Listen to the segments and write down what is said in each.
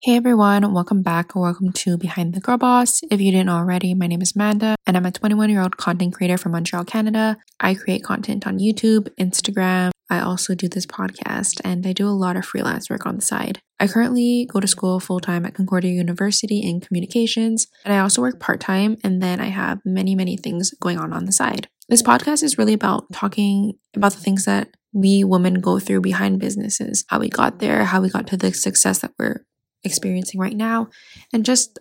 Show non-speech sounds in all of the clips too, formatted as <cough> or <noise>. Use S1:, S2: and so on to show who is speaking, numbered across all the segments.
S1: Hey everyone, welcome back or welcome to Behind the Girl Boss. If you didn't already, my name is Amanda and I'm a 21 year old content creator from Montreal, Canada. I create content on YouTube, Instagram. I also do this podcast and I do a lot of freelance work on the side. I currently go to school full time at Concordia University in communications and I also work part time and then I have many, many things going on on the side. This podcast is really about talking about the things that we women go through behind businesses, how we got there, how we got to the success that we're experiencing right now, and just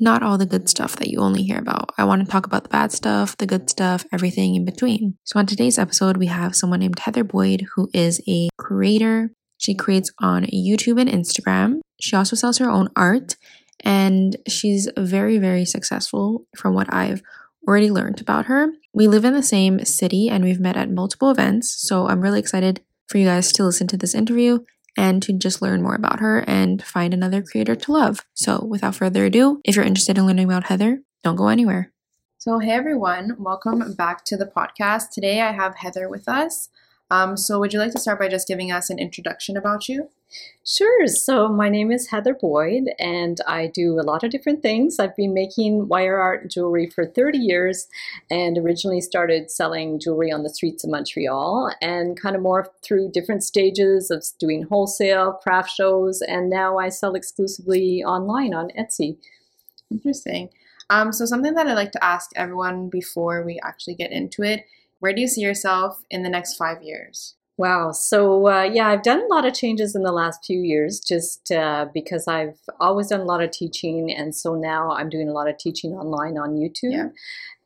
S1: not all the good stuff that you only hear about. I want to talk about the bad stuff, the good stuff, everything in between. So, on today's episode, we have someone named Heather Boyd, who is a creator. She creates on YouTube and Instagram. She also sells her own art, and she's very, very successful from what I've already learned about her. We live in the same city and we've met at multiple events, so I'm really excited for you guys to listen to this interview and to just learn more about her and find another creator to love. So, without further ado, if you're interested in learning about Heather, don't go anywhere. So, hey everyone, welcome back to the podcast. Today I have Heather with us. Um, so, would you like to start by just giving us an introduction about you?
S2: Sure. So my name is Heather Boyd, and I do a lot of different things. I've been making wire art jewelry for 30 years, and originally started selling jewelry on the streets of Montreal, and kind of morphed through different stages of doing wholesale, craft shows, and now I sell exclusively online on Etsy.
S1: Interesting. Um, so something that I like to ask everyone before we actually get into it: Where do you see yourself in the next five years?
S2: Wow. So, uh, yeah, I've done a lot of changes in the last few years just uh, because I've always done a lot of teaching. And so now I'm doing a lot of teaching online on YouTube. Yeah.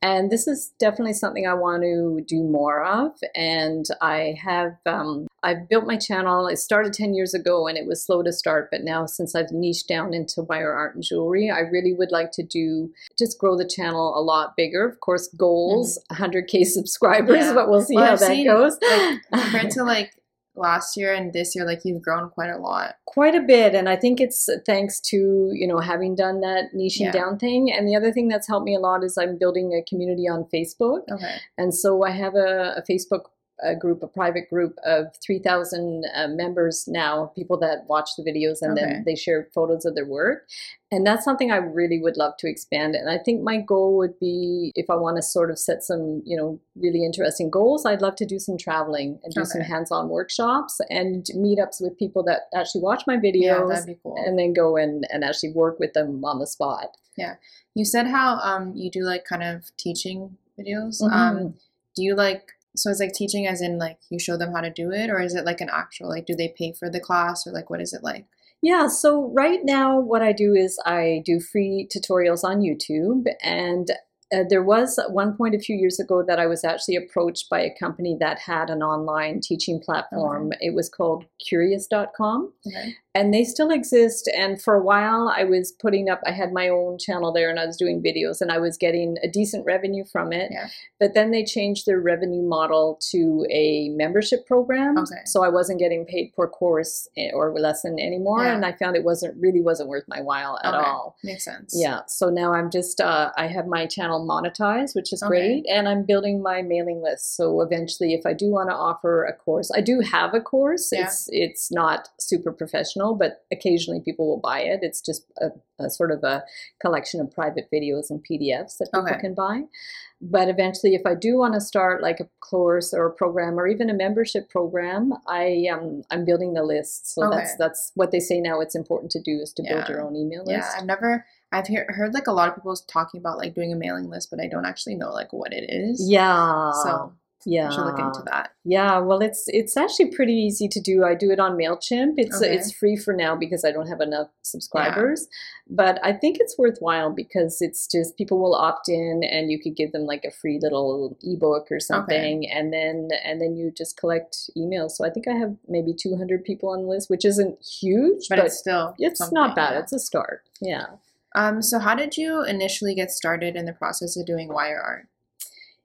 S2: And this is definitely something I want to do more of. And I have, um, I've built my channel. It started 10 years ago and it was slow to start. But now, since I've niched down into wire art and jewelry, I really would like to do just grow the channel a lot bigger. Of course, goals mm-hmm. 100K subscribers, yeah. but we'll see well, how I've that seen, goes.
S1: Like, <laughs> compared to like last year and this year like you've grown quite a lot
S2: quite a bit and i think it's thanks to you know having done that niching yeah. down thing and the other thing that's helped me a lot is i'm building a community on facebook okay and so i have a, a facebook a group, a private group of 3,000 uh, members now, people that watch the videos and okay. then they share photos of their work. And that's something I really would love to expand. And I think my goal would be if I want to sort of set some, you know, really interesting goals, I'd love to do some traveling and do okay. some hands on workshops and meetups with people that actually watch my videos yeah, that'd be cool. and then go and, and actually work with them on the spot.
S1: Yeah. You said how um, you do like kind of teaching videos. Mm-hmm. Um, do you like so it's like teaching as in like you show them how to do it or is it like an actual like do they pay for the class or like what is it like?
S2: Yeah, so right now what I do is I do free tutorials on YouTube and uh, there was one point a few years ago that I was actually approached by a company that had an online teaching platform. Okay. It was called curious.com. Okay and they still exist. And for a while, I was putting up, I had my own channel there and I was doing videos and I was getting a decent revenue from it. Yeah. But then they changed their revenue model to a membership program. Okay. So I wasn't getting paid per course eh, or lesson anymore. Yeah. And I found it wasn't really wasn't worth my while at okay. all.
S1: Makes sense.
S2: Yeah. So now I'm just, uh, I have my channel monetized, which is okay. great. And I'm building my mailing list. So eventually, if I do want to offer a course, I do have a course. Yeah. It's, it's not super professional but occasionally people will buy it. It's just a, a sort of a collection of private videos and PDFs that people okay. can buy. But eventually, if I do want to start like a course or a program or even a membership program, I um, I'm building the list. So okay. that's that's what they say now. It's important to do is to yeah. build your own email list.
S1: Yeah, I've never I've hear, heard like a lot of people talking about like doing a mailing list, but I don't actually know like what it is.
S2: Yeah.
S1: So yeah, should look into that.
S2: Yeah, well, it's it's actually pretty easy to do. I do it on Mailchimp. It's okay. it's free for now because I don't have enough subscribers. Yeah. But I think it's worthwhile because it's just people will opt in, and you could give them like a free little ebook or something, okay. and then and then you just collect emails. So I think I have maybe two hundred people on the list, which isn't huge,
S1: but, but it's still
S2: it's not bad. Yeah. It's a start. Yeah.
S1: Um. So how did you initially get started in the process of doing wire art?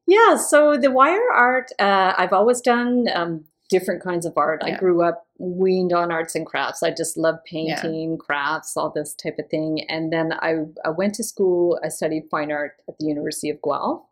S2: Yeah, so the wire art, uh, I've always done um, different kinds of art. Yeah. I grew up weaned on arts and crafts. I just love painting, yeah. crafts, all this type of thing. And then I, I went to school, I studied fine art at the University of Guelph.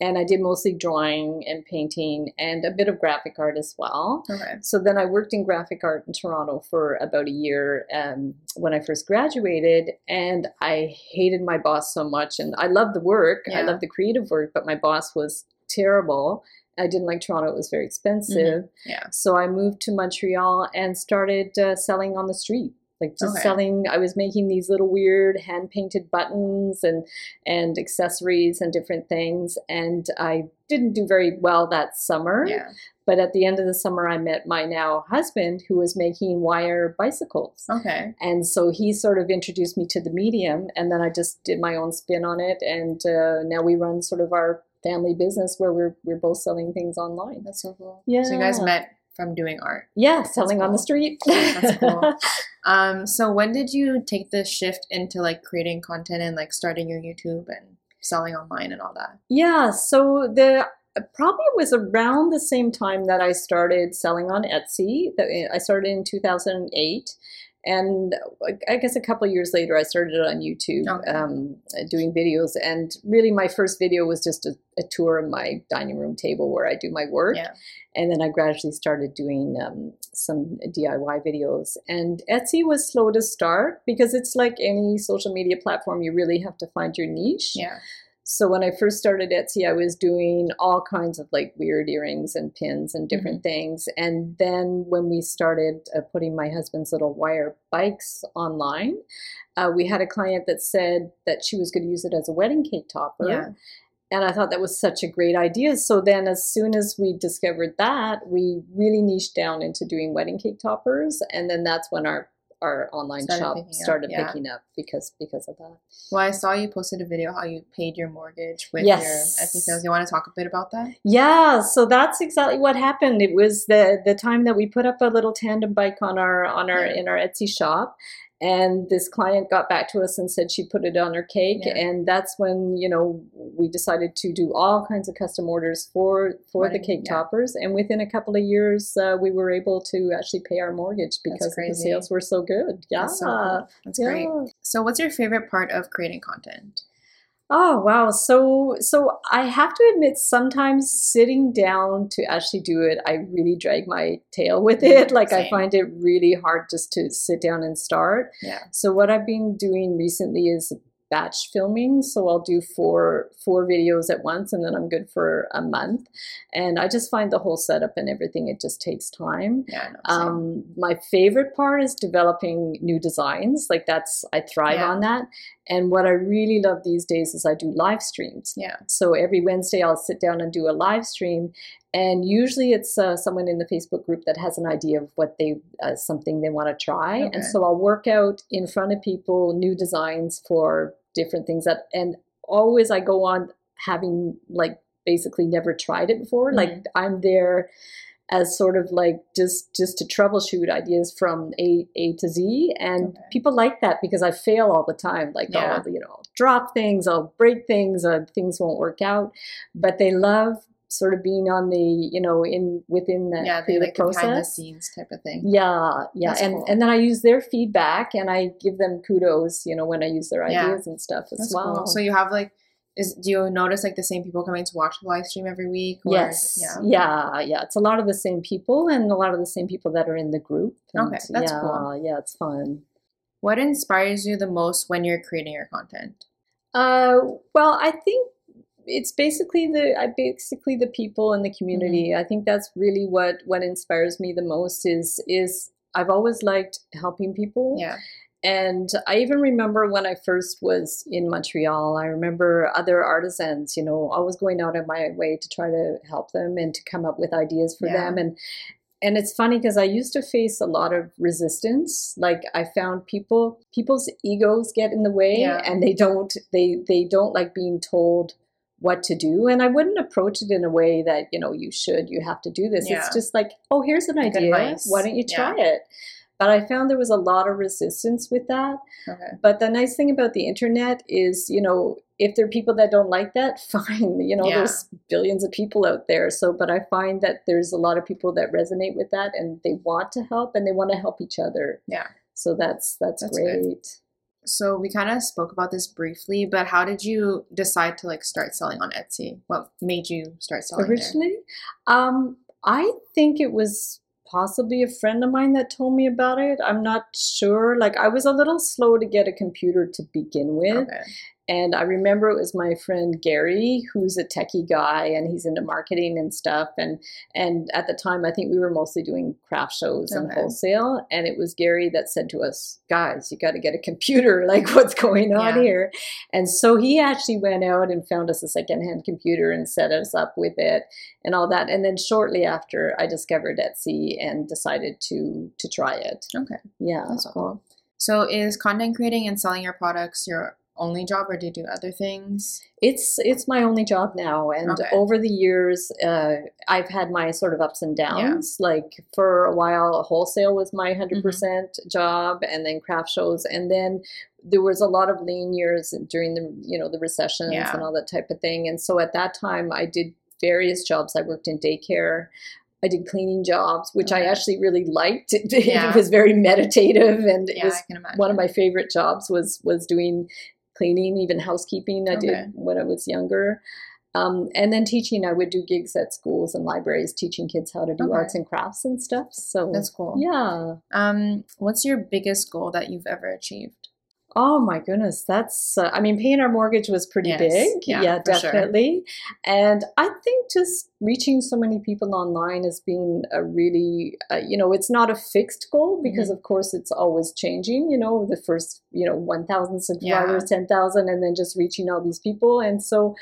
S2: And I did mostly drawing and painting and a bit of graphic art as well. Okay. So then I worked in graphic art in Toronto for about a year um, when I first graduated, and I hated my boss so much. And I loved the work, yeah. I loved the creative work, but my boss was terrible. I didn't like Toronto; it was very expensive. Mm-hmm. Yeah. So I moved to Montreal and started uh, selling on the street like just okay. selling i was making these little weird hand painted buttons and and accessories and different things and i didn't do very well that summer. Yeah. but at the end of the summer i met my now husband who was making wire bicycles. Okay. And so he sort of introduced me to the medium and then i just did my own spin on it and uh, now we run sort of our family business where we're we're both selling things online.
S1: That's so cool. Yeah so you guys met from doing art.
S2: Yeah, selling cool. on the street. That's
S1: cool. <laughs> Um, so when did you take the shift into like creating content and like starting your YouTube and selling online and all that?
S2: Yeah, so the probably was around the same time that I started selling on Etsy. I started in 2008 and I guess a couple years later, I started on YouTube okay. um, doing videos. And really, my first video was just a, a, tour of my dining room table where I do my work. Yeah. And then I gradually started doing um, some DIY videos. And Etsy was slow to start because it's like any social media platform, you really have to find your niche. Yeah. So when I first started Etsy, I was doing all kinds of like weird earrings and pins and different mm-hmm. things. And then when we started uh, putting my husband's little wire bikes online, uh, we had a client that said that she was going to use it as a wedding cake topper. Yeah. And I thought that was such a great idea. So then, as soon as we discovered that, we really niched down into doing wedding cake toppers. And then that's when our our online started shop picking started up, yeah. picking up because because of that.
S1: Well, I saw you posted a video how you paid your mortgage with yes. your Etsy sales. You want to talk a bit about that?
S2: Yeah, so that's exactly what happened. It was the the time that we put up a little tandem bike on our on our yeah. in our Etsy shop, and this client got back to us and said she put it on her cake yeah. and that's when you know we decided to do all kinds of custom orders for for the cake yeah. toppers and within a couple of years uh, we were able to actually pay our mortgage because the sales were so good yeah that's, so cool.
S1: that's yeah. great so what's your favorite part of creating content
S2: Oh wow. So so I have to admit sometimes sitting down to actually do it, I really drag my tail with mm-hmm. it. Like Same. I find it really hard just to sit down and start. Yeah. So what I've been doing recently is batch filming. So I'll do four four videos at once, and then I'm good for a month. And I just find the whole setup and everything it just takes time. Yeah. Um, my favorite part is developing new designs. Like that's I thrive yeah. on that. And what I really love these days is I do live streams. Yeah. So every Wednesday I'll sit down and do a live stream, and usually it's uh, someone in the Facebook group that has an idea of what they uh, something they want to try, okay. and so I'll work out in front of people new designs for different things that and always I go on having like basically never tried it before. Mm-hmm. Like I'm there as sort of like just just to troubleshoot ideas from A A to Z, and okay. people like that because I fail all the time. Like yeah. I'll you know drop things, I'll break things, uh, things won't work out, but they love sort of being on the you know in within the
S1: yeah the like process behind the scenes type of thing.
S2: Yeah yeah That's and cool. and then i use their feedback and i give them kudos you know when i use their ideas yeah. and stuff as That's well. Cool.
S1: so you have like is do you notice like the same people coming to watch the live stream every week
S2: or, yes. Yeah. Yeah yeah it's a lot of the same people and a lot of the same people that are in the group and okay that's yeah, cool yeah it's fun.
S1: What inspires you the most when you're creating your content?
S2: Uh well i think it's basically the I basically the people in the community. Mm-hmm. I think that's really what what inspires me the most is is I've always liked helping people. Yeah. And I even remember when I first was in Montreal, I remember other artisans, you know, always going out of my way to try to help them and to come up with ideas for yeah. them. And and it's funny because I used to face a lot of resistance. Like I found people people's egos get in the way yeah. and they don't they they don't like being told what to do and i wouldn't approach it in a way that you know you should you have to do this yeah. it's just like oh here's an idea advice. why don't you try yeah. it but i found there was a lot of resistance with that okay. but the nice thing about the internet is you know if there are people that don't like that <laughs> fine you know yeah. there's billions of people out there so but i find that there's a lot of people that resonate with that and they want to help and they want to help each other yeah so that's that's, that's great good.
S1: So we kind of spoke about this briefly, but how did you decide to like start selling on Etsy? What made you start selling
S2: originally? Um, I think it was possibly a friend of mine that told me about it. I'm not sure. Like I was a little slow to get a computer to begin with. Okay. And I remember it was my friend Gary, who's a techie guy and he's into marketing and stuff. And and at the time, I think we were mostly doing craft shows okay. and wholesale. And it was Gary that said to us, "Guys, you got to get a computer. <laughs> Like, what's going on yeah. here?" And so he actually went out and found us a secondhand computer and set us up with it and all that. And then shortly after, I discovered Etsy and decided to to try it.
S1: Okay,
S2: yeah,
S1: that's cool. So, is content creating and selling your products your only job or do you do other things?
S2: It's it's my only job now, and okay. over the years, uh, I've had my sort of ups and downs. Yeah. Like for a while, wholesale was my 100% mm-hmm. job, and then craft shows, and then there was a lot of lean years during the you know the recessions yeah. and all that type of thing. And so at that time, I did various jobs. I worked in daycare. I did cleaning jobs, which okay. I actually really liked. <laughs> It, yeah. it was very meditative, and it yeah, was one of my favorite jobs was was doing cleaning, even housekeeping. I okay. did when I was younger. Um, and then teaching, I would do gigs at schools and libraries, teaching kids how to do okay. arts and crafts and stuff. So
S1: that's cool.
S2: Yeah.
S1: Um, what's your biggest goal that you've ever achieved?
S2: Oh my goodness, that's uh, I mean paying our mortgage was pretty yes. big. Yeah, yeah definitely. Sure. And I think just reaching so many people online has been a really uh, you know, it's not a fixed goal because mm-hmm. of course it's always changing, you know, the first, you know, 1000 subscribers, yeah. 10,000 and then just reaching all these people. And so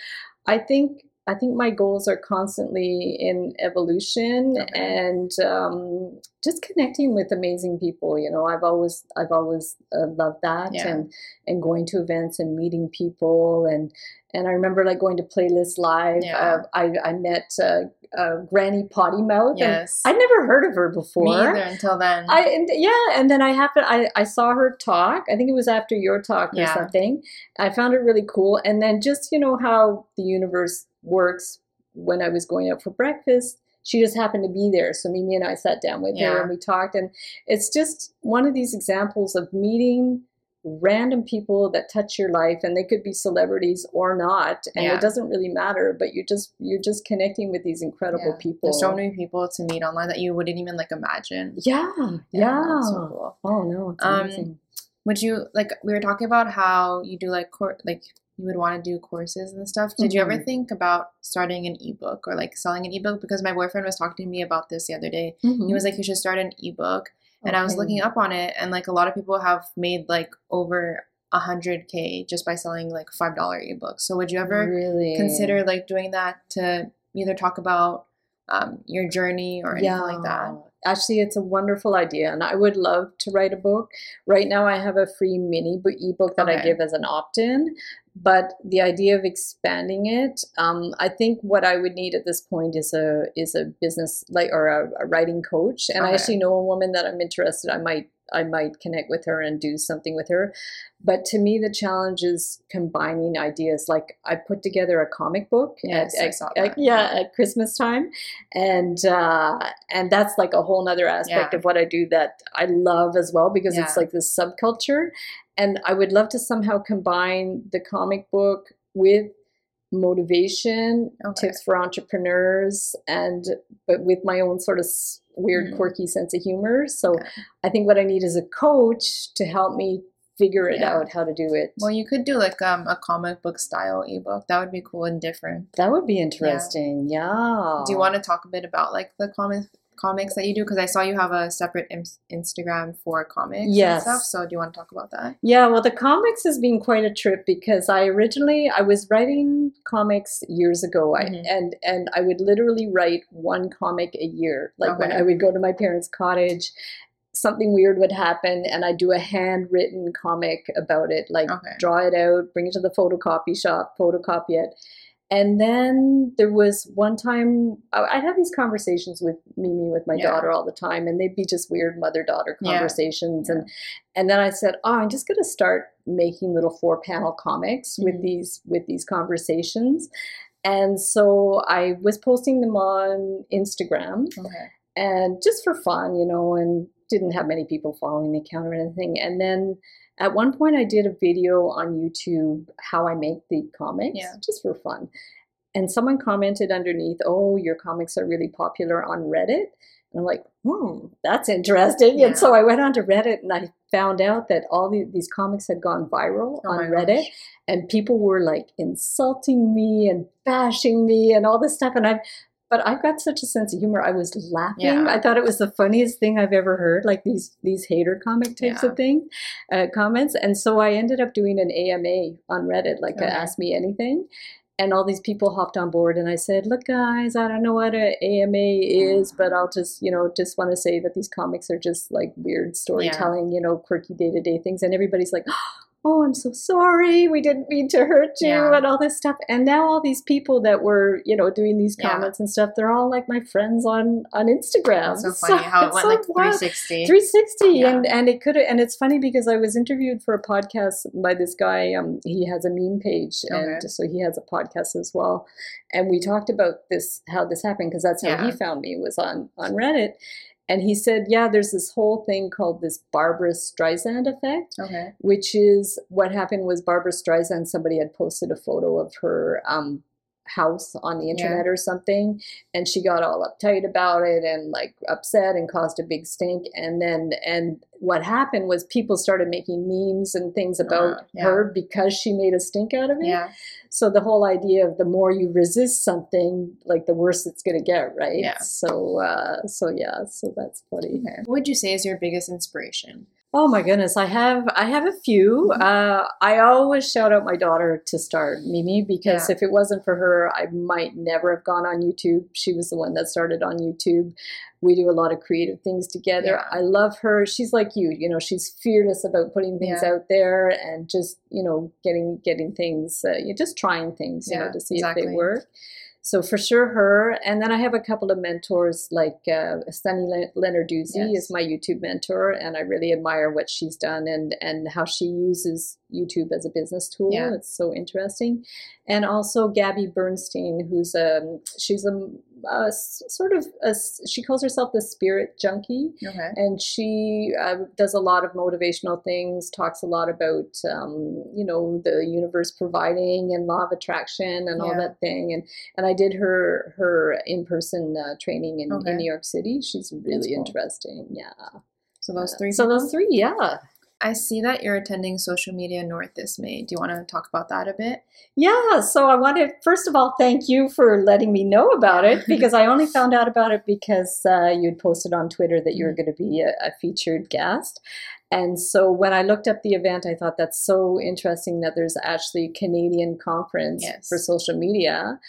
S2: I think I think my goals are constantly in evolution okay. and um, just connecting with amazing people. You know, I've always I've always uh, loved that, yeah. and and going to events and meeting people, and and I remember like going to Playlist Live. Yeah. Uh, I I met uh, uh, Granny Potty Mouth. Yes, I'd never heard of her before.
S1: Me either until then.
S2: I and, yeah, and then I happened. I I saw her talk. I think it was after your talk or something. I found it really cool, and then just you know how the universe works when I was going out for breakfast. She just happened to be there. So Mimi and I sat down with yeah. her and we talked. And it's just one of these examples of meeting random people that touch your life and they could be celebrities or not and yeah. it doesn't really matter but you're just you're just connecting with these incredible yeah. people
S1: there's so many people to meet online that you wouldn't even like imagine
S2: yeah yeah, yeah. So cool. oh no
S1: um would you like we were talking about how you do like court like you would want to do courses and stuff. Did mm-hmm. you ever mm-hmm. think about starting an ebook or like selling an ebook? Because my boyfriend was talking to me about this the other day. Mm-hmm. He was like, you should start an ebook. And okay. I was looking up on it, and like a lot of people have made like over a hundred k just by selling like five dollar ebooks. So would you ever really? consider like doing that to either talk about um, your journey or anything yeah. like that?
S2: actually it's a wonderful idea and i would love to write a book right now i have a free mini ebook that okay. i give as an opt-in but the idea of expanding it um, i think what i would need at this point is a is a business like or a, a writing coach and okay. i actually know a woman that i'm interested i might I might connect with her and do something with her. But to me, the challenge is combining ideas. Like I put together a comic book
S1: yes,
S2: at,
S1: I saw that.
S2: At, yeah, at Christmas time, and uh, and that's like a whole other aspect yeah. of what I do that I love as well because yeah. it's like this subculture, and I would love to somehow combine the comic book with motivation okay. tips for entrepreneurs and but with my own sort of weird, mm. quirky sense of humor. So yeah. I think what I need is a coach to help me figure it yeah. out how to do it.
S1: Well, you could do like um, a comic book style ebook. That would be cool and different.
S2: That would be interesting. Yeah. yeah.
S1: Do you want to talk a bit about like the comic comics that you do? Because I saw you have a separate Instagram for comics yes. stuff. So do you want to talk about that?
S2: Yeah, well, the comics has been quite a trip because I originally I was writing comics years ago, mm-hmm. I, and and I would literally write one comic a year. Like okay. when I would go to my parents' cottage something weird would happen and I'd do a handwritten comic about it, like okay. draw it out, bring it to the photocopy shop, photocopy it. And then there was one time I'd have these conversations with Mimi with my yeah. daughter all the time, and they'd be just weird mother daughter conversations. Yeah. And and then I said, oh, I'm just going to start making little four panel comics mm-hmm. with these with these conversations. And so I was posting them on Instagram, okay. and just for fun, you know, and didn't have many people following the account or anything. And then at one point, I did a video on YouTube how I make the comics, yeah. just for fun. And someone commented underneath, "Oh, your comics are really popular on Reddit." And I'm like, hmm, that's interesting. Yeah. And so I went onto Reddit and I found out that all the, these comics had gone viral oh on Reddit. Gosh. And people were like insulting me and bashing me and all this stuff. And I've, but I've got such a sense of humor. I was laughing. Yeah. I thought it was the funniest thing I've ever heard, like these these hater comic types yeah. of things, uh, comments. And so I ended up doing an AMA on Reddit, like okay. Ask Me Anything and all these people hopped on board and i said look guys i don't know what an ama is but i'll just you know just want to say that these comics are just like weird storytelling yeah. you know quirky day-to-day things and everybody's like oh, I'm so sorry, we didn't mean to hurt you, yeah. and all this stuff. And now all these people that were, you know, doing these comments yeah. and stuff, they're all like my friends on on Instagram.
S1: That's <laughs> so funny so, how it went so like 360.
S2: 360, yeah. and and it could, and it's funny because I was interviewed for a podcast by this guy. Um, he has a meme page, okay. and so he has a podcast as well. And we talked about this, how this happened, because that's how he found me was on on Reddit. And he said, yeah, there's this whole thing called this Barbra Streisand effect, okay. which is what happened was Barbra Streisand, somebody had posted a photo of her um, house on the internet yeah. or something and she got all uptight about it and like upset and caused a big stink and then and what happened was people started making memes and things uh, about uh, yeah. her because she made a stink out of it yeah. so the whole idea of the more you resist something like the worse it's going to get right yeah. so uh so yeah so that's funny
S1: what would you say is your biggest inspiration
S2: Oh my goodness, I have I have a few. Mm-hmm. Uh, I always shout out my daughter to start Mimi because yeah. if it wasn't for her, I might never have gone on YouTube. She was the one that started on YouTube. We do a lot of creative things together. Yeah. I love her. She's like you, you know. She's fearless about putting things yeah. out there and just you know getting getting things, uh, you just trying things, you know, to see exactly. if they work. So for sure her, and then I have a couple of mentors like uh, Sunny Lenarduzzi yes. is my YouTube mentor, and I really admire what she's done and and how she uses YouTube as a business tool. Yeah. It's so interesting, and also Gabby Bernstein, who's a um, she's a uh, sort of a, she calls herself the spirit junkie, okay. and she uh, does a lot of motivational things. Talks a lot about um, you know the universe providing and law of attraction and yeah. all that thing. And and I did her her in person uh, training in, okay. in New York City. She's really cool. interesting. Yeah.
S1: So those three.
S2: so those three, yeah.
S1: I see that you're attending Social Media North this May. Do you want to talk about that a bit?
S2: Yeah, so I wanted, first of all, thank you for letting me know about it <laughs> because I only found out about it because uh, you'd posted on Twitter that you were mm-hmm. going to be a, a featured guest. And so when I looked up the event, I thought that's so interesting that there's actually a Canadian conference yes. for social media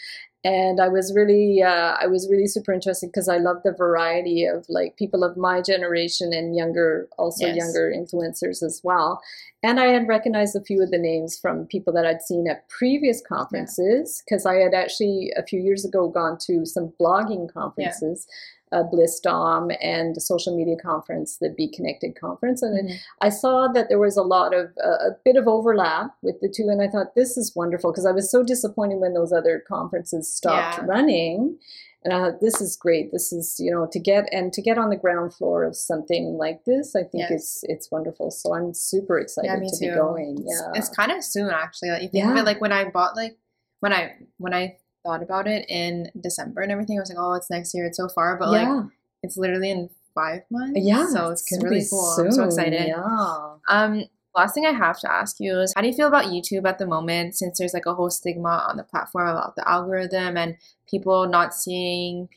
S2: and I was really uh, I was really super interested because I love the variety of like people of my generation and younger also yes. younger influencers as well. And I had recognized a few of the names from people that I'd seen at previous conferences because yeah. I had actually a few years ago gone to some blogging conferences. Yeah uh, BlissDom and the social media conference, the Be Connected conference. And mm-hmm. I saw that there was a lot of, uh, a bit of overlap with the two. And I thought, this is wonderful because I was so disappointed when those other conferences stopped yeah. running. And I thought, this is great. This is, you know, to get and to get on the ground floor of something like this, I think yes. it's it's wonderful. So I'm super excited yeah, to too. be going. Yeah,
S1: it's, it's, kind of soon actually. Like you think yeah. of it, like when I bought like when I when I thought about it in December and everything. I was like, oh, it's next year. It's so far, but yeah. like it's literally in five months.
S2: Yeah,
S1: so it's, it's really cool. Soon. I'm so excited. Yeah. Um, last thing I have to ask you is, how do you feel about YouTube at the moment? Since there's like a whole stigma on the platform about the algorithm and people not seeing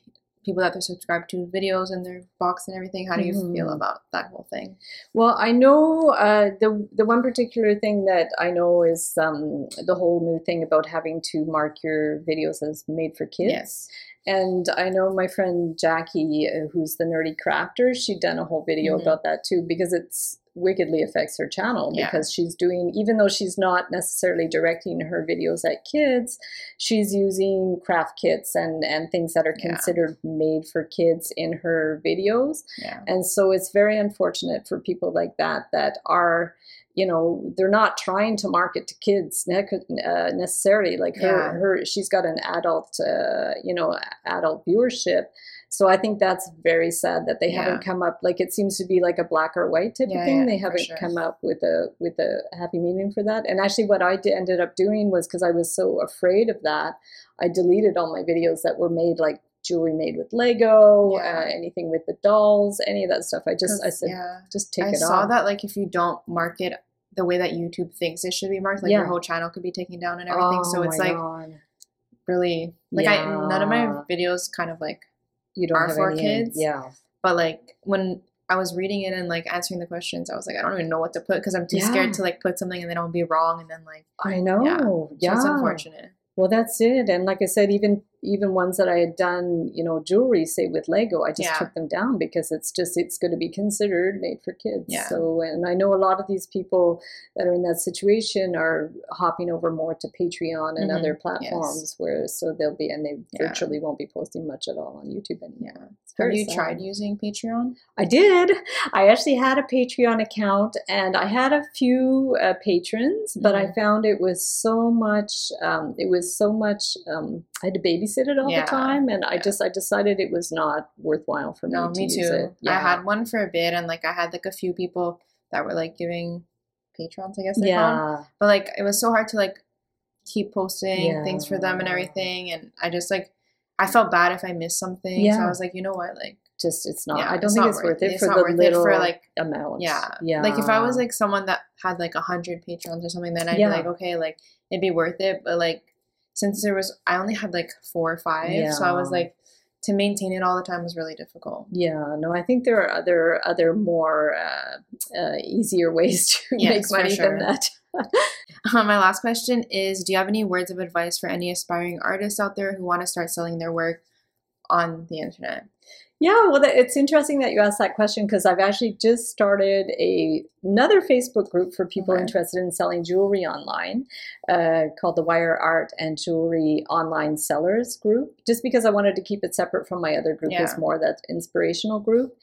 S1: people that they're subscribed to videos in their box and everything. How do you mm-hmm. feel about that whole thing?
S2: Well, I know uh, the the one particular thing that I know is um, the whole new thing about having to mark your videos as made for kids. Yes. And I know my friend Jackie, uh, who's the nerdy crafter, she'd done a whole video mm-hmm. about that too because it's wickedly affects her channel yeah. because she's doing even though she's not necessarily directing her videos at kids she's using craft kits and and things that are considered yeah. made for kids in her videos yeah. and so it's very unfortunate for people like that that are you know they're not trying to market to kids uh, necessarily like her, her she's got an adult uh, you know adult viewership So I think that's very sad that they yeah. haven't come up like it seems to be like a black or white type yeah, of thing. Yeah, they haven't sure. come up with a with a happy medium for that. And actually, what I did, ended up doing was because I was so afraid of that, I deleted all my videos that were made like jewelry made with Lego, uh, anything with the dolls, any of that stuff. I just I said just take I it off. I
S1: saw that like if you don't mark it the way that YouTube thinks it should be marked, like your whole channel could be taken down and everything. Oh, so it's like God. really like I none of my videos kind of like
S2: you don't are for kids. Yeah.
S1: But like when I was reading it and like answering the questions, I was like, I don't even know what to put because I'm too yeah. scared to like put something and then I'll be wrong and then like
S2: I know. Yeah. yeah. So it's unfortunate. Well, that's it. And like I said, even even ones that I had done, you know, jewelry, say with Lego, I just yeah. took them down because it's just it's going to be considered made for kids. Yeah. So, and I know a lot of these people that are in that situation are hopping over more to Patreon and mm-hmm. other platforms yes. where so they'll be and they yeah. virtually won't be posting much at all on YouTube anymore.
S1: Yeah. Have you sad. tried using Patreon?
S2: I did. I actually had a Patreon account and I had a few uh, patrons, but mm-hmm. I found it was so much. Um, it was so much. Um, I had to babysit it all yeah. the time, and yeah. I just I decided it was not worthwhile for me. No, to me too.
S1: Yeah. I had one for a bit, and like I had like a few people that were like giving patrons, I guess. yeah. But like it was so hard to like keep posting things for them and everything, and I just like I felt bad if I missed something. Yeah. So I was like, you know what, like
S2: just it's not. I don't think it's worth it, for the little for like amount.
S1: Yeah, yeah. Like if I was like someone that had like a hundred patrons or something, then I'd be like, okay, like it'd be worth it. But like since there was I only had like four or five, yeah. so I was like to maintain it all the time was really difficult.
S2: Yeah, no, I think there are other other more uh, uh, easier ways to <laughs> yes, make money sure. than that.
S1: um, <laughs> my last question is: Do you have any words of advice for any aspiring artists out there who want to start selling their work on the internet?
S2: Yeah, well, it's interesting that you asked that question because I've actually just started a another Facebook group for people okay. interested in selling jewelry online, uh, called the Wire Art and Jewelry Online Sellers Group. Just because I wanted to keep it separate from my other group, yeah. is more that inspirational group.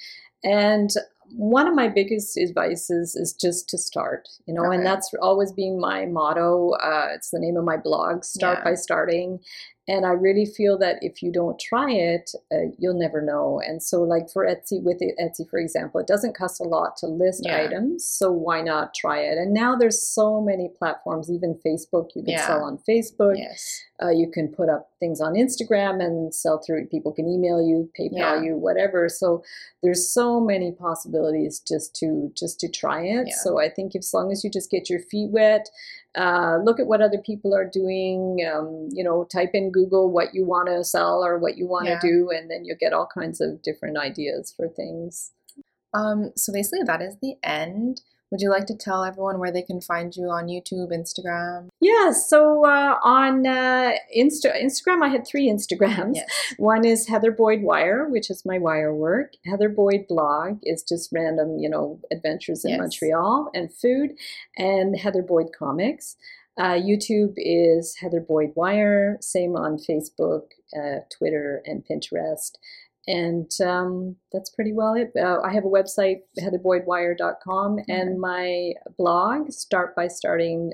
S2: And one of my biggest advices is just to start, you know, okay. and that's always been my motto. Uh, it's the name of my blog, Start yeah. by Starting. And I really feel that if you don't try it, uh, you'll never know. And so, like for Etsy, with Etsy, for example, it doesn't cost a lot to list yeah. items. So why not try it? And now there's so many platforms, even Facebook. You can yeah. sell on Facebook. Yes. Uh, you can put up things on Instagram and sell through. People can email you, PayPal yeah. you, whatever. So there's so many possibilities just to just to try it. So I think if, as long as you just get your feet wet uh, look at what other people are doing. Um, you know, type in Google what you want to sell or what you want to yeah. do, and then you'll get all kinds of different ideas for things.
S1: Um, so basically, that is the end. Would you like to tell everyone where they can find you on YouTube, Instagram?
S2: Yeah, so uh, on uh, Insta- Instagram, I had three Instagrams. Yes. <laughs> One is Heather Boyd Wire, which is my wire work. Heather Boyd blog is just random, you know, adventures in yes. Montreal and food. And Heather Boyd comics. Uh, YouTube is Heather Boyd Wire. Same on Facebook, uh, Twitter, and Pinterest. And um, that's pretty well it. Uh, I have a website, heatherboydwire.com, mm-hmm. and my blog, startbystarting.tv.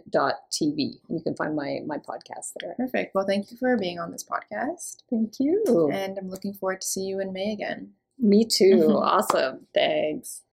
S2: And you can find my, my podcast there.
S1: Perfect. Well, thank you for being on this podcast.
S2: Thank you.
S1: And I'm looking forward to see you in May again.
S2: Me too. <laughs> awesome. Thanks.